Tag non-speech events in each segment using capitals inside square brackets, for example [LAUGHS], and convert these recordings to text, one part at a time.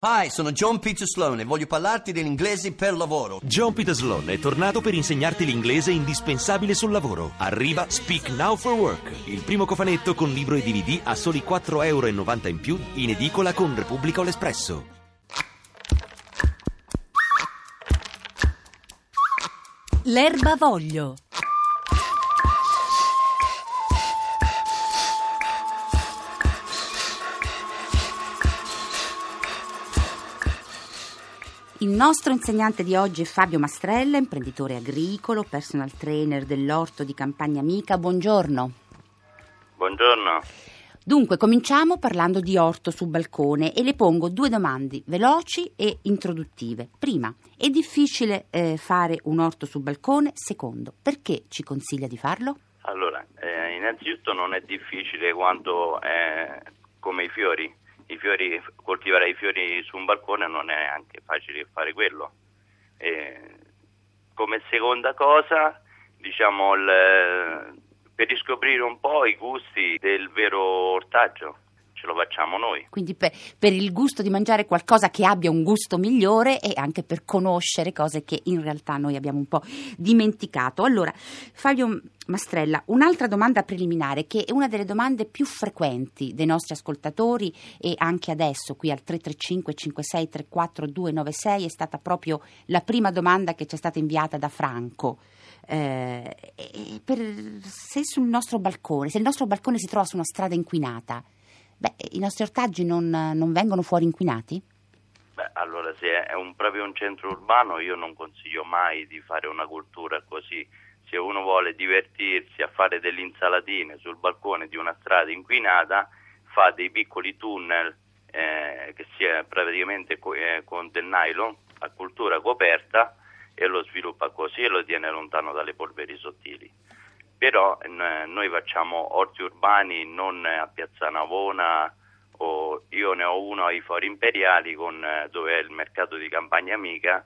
Hi, sono John Peter Sloan e voglio parlarti dell'inglese per lavoro. John Peter Sloan è tornato per insegnarti l'inglese indispensabile sul lavoro. Arriva Speak Now for Work, il primo cofanetto con libro e DVD a soli 4,90 euro in più in edicola con Repubblica o l'Espresso. L'erba voglio. Il nostro insegnante di oggi è Fabio Mastrella, imprenditore agricolo, personal trainer dell'orto di Campagna Amica. Buongiorno. Buongiorno. Dunque, cominciamo parlando di orto su balcone e le pongo due domande veloci e introduttive. Prima, è difficile eh, fare un orto su balcone? Secondo, perché ci consiglia di farlo? Allora, eh, innanzitutto non è difficile quanto eh, come i fiori i fiori, coltivare i fiori su un balcone non è anche facile fare quello. E come seconda cosa, diciamo, il, per riscoprire un po' i gusti del vero ortaggio ce lo facciamo noi. Quindi per, per, il gusto di mangiare qualcosa che abbia un gusto migliore e anche per conoscere cose che in realtà noi abbiamo un po' dimenticato. Allora, Fabio Mastrella, un'altra domanda preliminare che è una delle domande più frequenti dei nostri ascoltatori e anche adesso qui al 335 56 34 296 è stata proprio la prima domanda che ci è stata inviata da Franco. Eh, per, se sul nostro balcone, se il nostro balcone si trova su una strada inquinata, Beh, i nostri ortaggi non, non vengono fuori inquinati? Beh, allora se è un, proprio un centro urbano io non consiglio mai di fare una cultura così. Se uno vuole divertirsi a fare delle insalatine sul balcone di una strada inquinata, fa dei piccoli tunnel eh, che sia praticamente co- eh, con del nylon a cultura coperta e lo sviluppa così e lo tiene lontano dalle polveri sottili però noi facciamo orti urbani non a Piazza Navona o io ne ho uno ai Fori Imperiali con, dove è il mercato di campagna amica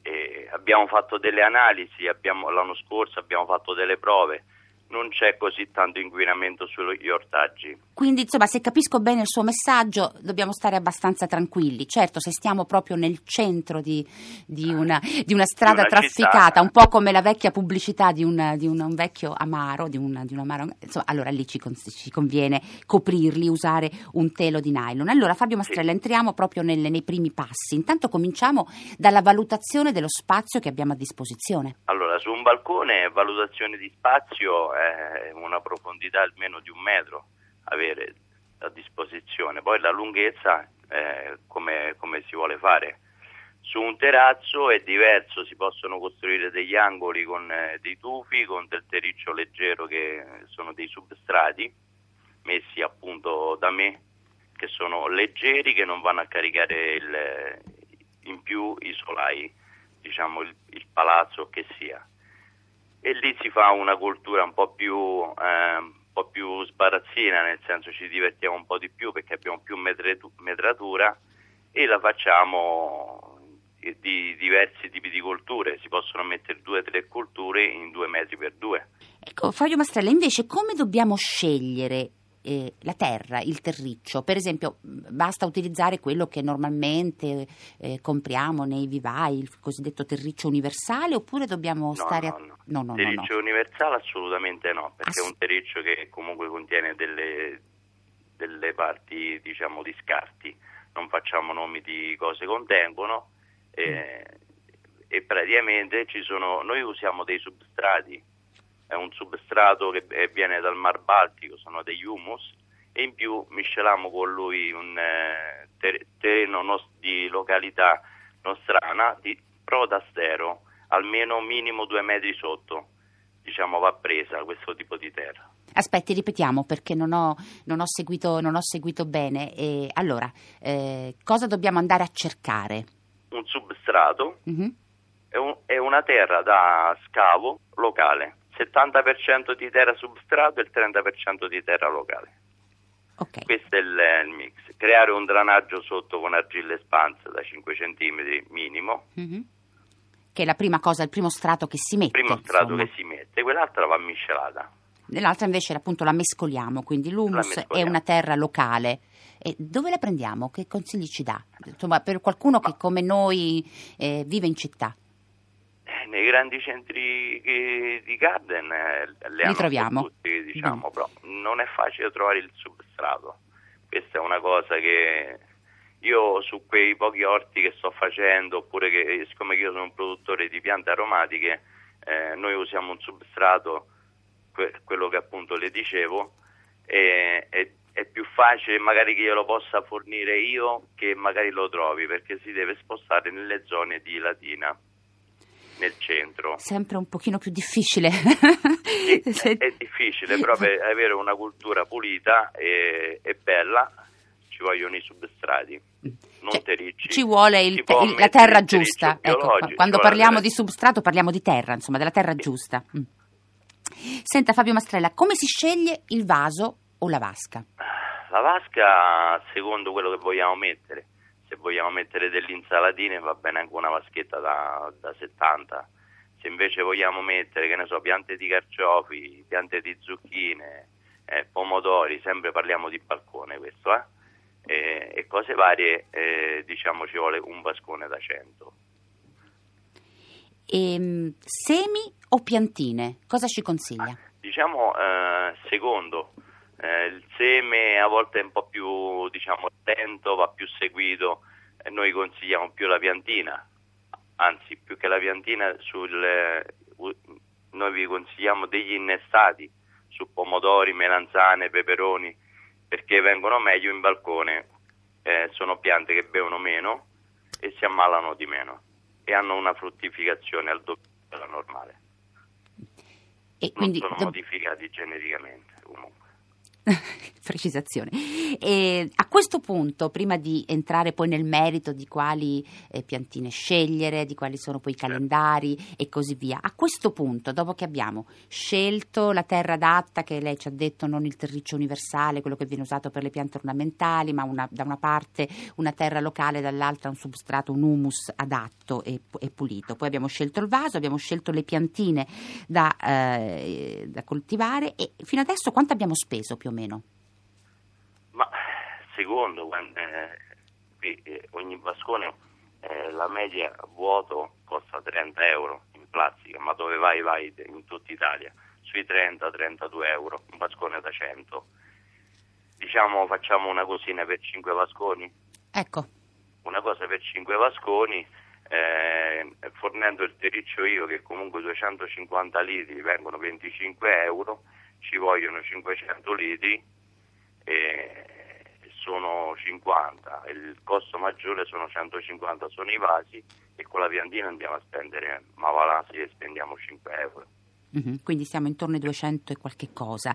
e abbiamo fatto delle analisi abbiamo, l'anno scorso abbiamo fatto delle prove non c'è così tanto inquinamento sugli ortaggi. Quindi, insomma, se capisco bene il suo messaggio, dobbiamo stare abbastanza tranquilli. Certo, se stiamo proprio nel centro di, di, una, di una, strada di una trafficata, città. un po' come la vecchia pubblicità di, una, un, un, vecchio amaro, di, un, amaro, insomma, allora lì ci, ci, conviene coprirli, usare un telo di nylon. Allora, Fabio Mastrella, sì. entriamo proprio nelle, nei primi passi. Intanto cominciamo dalla valutazione dello spazio che abbiamo a disposizione. Allora, su un balcone, valutazione di spazio eh, una profondità almeno di un metro avere a disposizione, poi la lunghezza eh, come, come si vuole fare. Su un terrazzo è diverso, si possono costruire degli angoli con eh, dei tufi, con del terriccio leggero che sono dei substrati messi appunto da me, che sono leggeri, che non vanno a caricare il, in più i solai, diciamo il, il palazzo che sia e lì si fa una cultura un po' più, eh, un po più sbarazzina, nel senso ci divertiamo un po' di più perché abbiamo più metratura e la facciamo di diversi tipi di colture, si possono mettere due o tre culture in due metri per due. Ecco, Fabio Mastrella, invece come dobbiamo scegliere eh, la terra, il terriccio. Per esempio, basta utilizzare quello che normalmente eh, compriamo nei vivai, il cosiddetto terriccio universale, oppure dobbiamo no, stare no, no. no, no terriccio universale assolutamente no, perché Ass- è un terriccio che comunque contiene delle, delle parti, diciamo, di scarti. Non facciamo nomi di cose contengono. Eh, mm. E praticamente ci sono, noi usiamo dei substrati è un substrato che viene dal Mar Baltico, sono degli humus, e in più misceliamo con lui un eh, terreno nos- di località nostrana di protastero, almeno minimo due metri sotto, diciamo va presa questo tipo di terra. Aspetti, ripetiamo perché non ho, non ho, seguito, non ho seguito, bene. E, allora, eh, cosa dobbiamo andare a cercare? Un substrato mm-hmm. è, un, è una terra da scavo locale 70% di terra substrato e il 30% di terra locale. Okay. Questo è il, il, mix. Creare un drenaggio sotto con argilla espansa da 5 cm minimo. Mm-hmm. Che è la prima cosa, il primo strato che si mette. Il primo strato insomma. che si mette, quell'altra va miscelata. nell'altra invece appunto la mescoliamo, quindi l'humus La è mescoliamo. una terra locale. E dove la prendiamo? Che consigli ci dà? Insomma, per qualcuno che come noi eh, vive in città. Eh, Nei grandi centri che- di Garden eh, le hanno un po' troviamo. tutti, diciamo, Bene. però non è facile trovare il substrato. Questa è una cosa che io su quei pochi orti che sto facendo, oppure che siccome io sono un produttore di piante aromatiche, eh, noi usiamo un substrato, que- quello che appunto le dicevo, e è, è più facile magari che io lo possa fornire io che magari lo trovi, perché si deve spostare nelle zone di Latina, nel centro. Sempre un pochino più difficile. Sì, [LAUGHS] è, è difficile, però per avere una cultura pulita e, e bella ci vogliono i substrati, non Cioè, terricci. Ci vuole il il- la terra giusta. Ecco, quando parliamo di substrato parliamo di terra, insomma, della terra giusta. Mm. Senta Fabio Mastrella, come si sceglie il vaso o la vasca? La vasca, secondo quello che vogliamo mettere, se vogliamo mettere delle insalatine va bene anche una vaschetta da, da 70, se invece vogliamo mettere, che ne so, piante di carciofi, piante di zucchine, eh, pomodori, sempre parliamo di balcone questo, eh? E, e cose varie, eh, diciamo ci vuole un vascone da 100. Ehm, semi o piantine? Cosa ci consiglia? Diciamo, eh, secondo, eh, il seme a volte è un po' più diciamo, lento, va più seguito, e noi consigliamo più la piantina, anzi più che la piantina, sul, eh, noi vi consigliamo degli innestati su pomodori, melanzane, peperoni, perché vengono meglio in balcone, Eh, sono piante che bevono meno e si ammalano di meno e hanno una fruttificazione al doppio della normale. E non quindi sono do- modificati genericamente comunque. [LAUGHS] precisazione. E a questo punto, prima di entrare poi nel merito di quali eh, piantine scegliere, di quali sono poi i Certo. calendari e così via, a questo punto, dopo che abbiamo scelto la terra adatta, che lei ci ha detto non il terriccio universale, quello che viene usato per le piante ornamentali, ma una- da una parte una terra locale, dall'altra un substrato, un humus adatto e, e pulito. Poi abbiamo scelto il vaso, abbiamo scelto le piantine da, eh, da coltivare e fino adesso quanto abbiamo speso più o meno? Ma secondo, eh, qui, eh, ogni vascone, eh, la media vuoto costa 30 euro in plastica, ma dove vai vai in tutta Italia, sui 30-32 euro, un vascone da 100. Diciamo facciamo una cosina per 5 vasconi, Ecco, una cosa per 5 vasconi, eh, fornendo il terriccio io che comunque 250 litri vengono 25 euro, ci vogliono 500 litri e sono 50, il costo maggiore sono 150, sono i vasi e con la piantina andiamo a spendere, ma va là si spendiamo 5 euro. Mhm, quindi siamo intorno ai 200 e qualche cosa.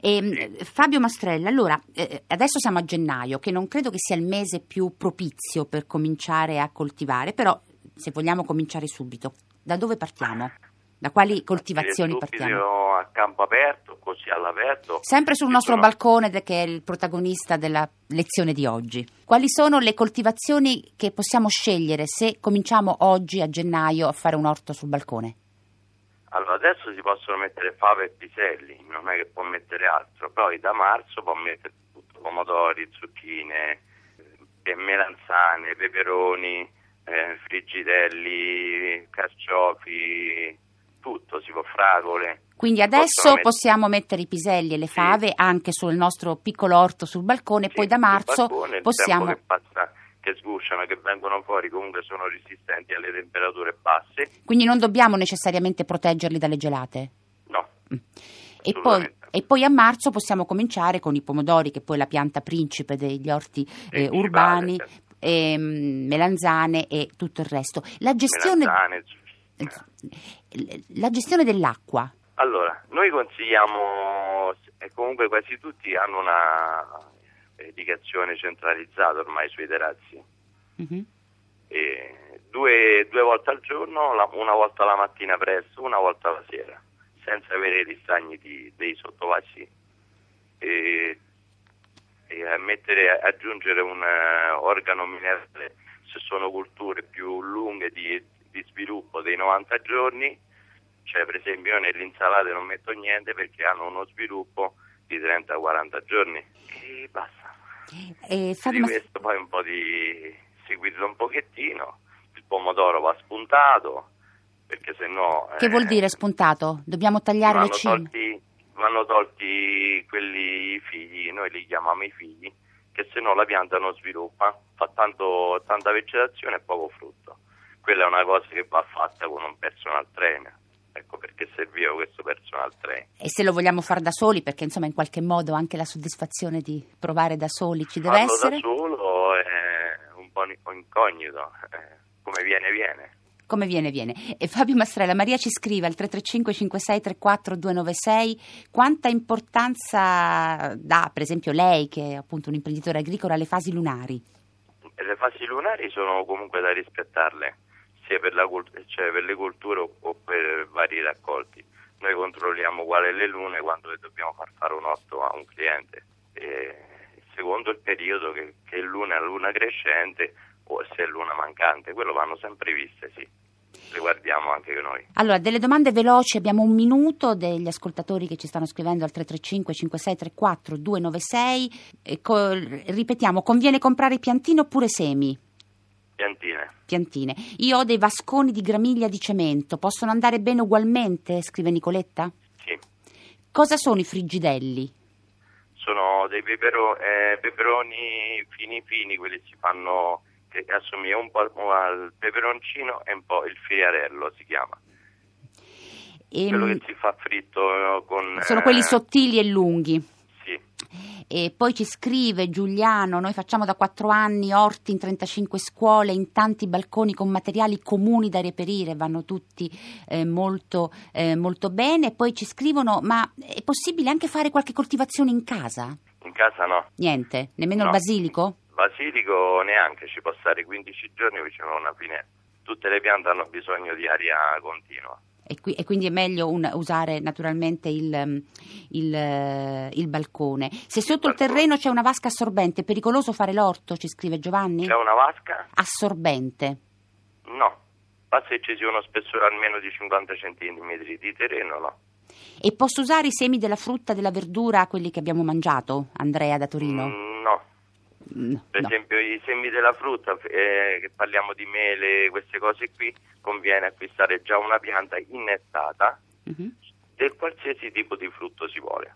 Ehm, Fabio Mastrella, allora, eh, adesso siamo a gennaio, che non credo che sia il mese più propizio per cominciare a coltivare, però se vogliamo cominciare subito, da dove partiamo? Da quali coltivazioni partiamo? a campo aperto, così all'aperto. Sempre sul nostro sono- balcone, che è il protagonista della lezione di oggi. Quali sono le coltivazioni che possiamo scegliere se cominciamo oggi a gennaio a fare un orto sul balcone? Allora, adesso si possono mettere fave e piselli, non è che può mettere altro, poi da marzo può mettere tutto, pomodori, zucchine, eh, melanzane, peperoni, eh, frigidelli, carciofi, tutto, si può fragole. Quindi adesso mettere- possiamo mettere i piselli e le Sì. fave anche sul nostro piccolo orto sul balcone, e Sì, poi da marzo balcone, possiamo... che passa, che sgusciano, che vengono fuori, comunque sono resistenti alle temperature basse. Quindi non dobbiamo necessariamente proteggerli dalle gelate. No, E poi, e poi a marzo possiamo cominciare con i pomodori, che poi è la pianta principe degli orti eh, urbani, certo. ehm, melanzane e tutto il resto. La gestione, melanzane. La gestione dell'acqua. Allora, noi consigliamo, e comunque quasi tutti hanno una irrigazione centralizzata ormai sui terrazzi, Mhm. e due, due volte al giorno, una volta la mattina presto, una volta la sera, senza avere ristagni di- dei sottovasi. E, e a mettere- aggiungere un eh, organo minerale se sono culture più lunghe di, di sviluppo dei 90 giorni, Cioè, per esempio, io nelle insalate non metto niente perché hanno uno sviluppo di 30-40 giorni e basta. Eh, Di questo poi un po' di seguirlo un pochettino. Il pomodoro va spuntato perché se no... che vuol dire spuntato? Dobbiamo tagliare le vanno cime? tolti, vanno tolti quelli figli, noi li chiamiamo i figli, che se no la pianta non sviluppa, fa tanto, tanta vegetazione e poco frutto. Quella è una cosa che va fatta con un personal trainer. Ecco perché serviva questo personal trainer. E se lo vogliamo fare da soli, perché insomma in qualche modo anche la soddisfazione di provare da soli ci deve Farlo essere. da solo è un po' incognito, eh, come viene viene. Come viene, viene. E Fabio Mastrella, Maria ci scrive al 335 56 34 296 quanta importanza dà, per esempio lei, che è appunto un imprenditore agricolo, alle fasi lunari. Le fasi lunari sono comunque da rispettarle, sia per, la cioè per le colture o, per vari raccolti. Noi controlliamo quale le lune quando dobbiamo far fare un orto a un cliente. E secondo il periodo che, che è luna luna crescente o se è luna mancante, quello vanno sempre viste, sì. Le guardiamo anche noi. Allora, delle domande veloci, abbiamo un minuto degli ascoltatori che ci stanno scrivendo al 335 56 34 296. E co- ripetiamo, conviene comprare piantine oppure semi? Piantine. Piantine. Io ho dei vasconi di gramiglia di cemento, possono andare bene ugualmente? Scrive Nicoletta. Sì. Cosa sono i frigidelli? Sono dei pepero- eh, peperoni fini fini, quelli si fanno che assomiglia un po' al peperoncino e un po' il friarello si chiama. Ehm, Quello che si fa fritto eh, con... sono eh, quelli sottili e lunghi. E poi ci scrive Giuliano, noi facciamo da quattro anni orti in 35 scuole, in tanti balconi con materiali comuni da reperire, vanno tutti eh, molto, eh, molto bene. Poi ci scrivono, ma è possibile anche fare qualche coltivazione in casa? in casa no. Niente, nemmeno il No. basilico? Basilico neanche, ci può stare 15 giorni vicino a una finestra. Tutte le piante hanno bisogno di aria continua. E, qui- e quindi è meglio un- usare naturalmente il, um, il, eh, il balcone. Se sotto il terreno c'è una vasca assorbente, è pericoloso fare l'orto, ci scrive Giovanni? C'è una vasca? Assorbente. No. Basta che ci sia uno spessore almeno di 50 cm di terreno, no. E posso usare i semi della frutta della verdura, quelli che abbiamo mangiato, Andrea da Torino? Mm, no. Mm, Per no. esempio i semi della frutta, eh, che parliamo di mele, queste cose qui, conviene acquistare già una pianta innettata Mhm. del qualsiasi tipo di frutto si vuole.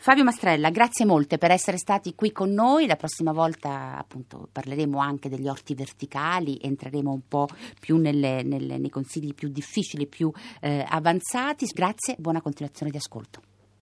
Fabio Mastrella, grazie molte per essere stati qui con noi. La prossima volta appunto parleremo anche degli orti verticali, entreremo un po' più nelle- nelle- nei consigli più difficili, più eh, avanzati. Grazie, buona continuazione di ascolto.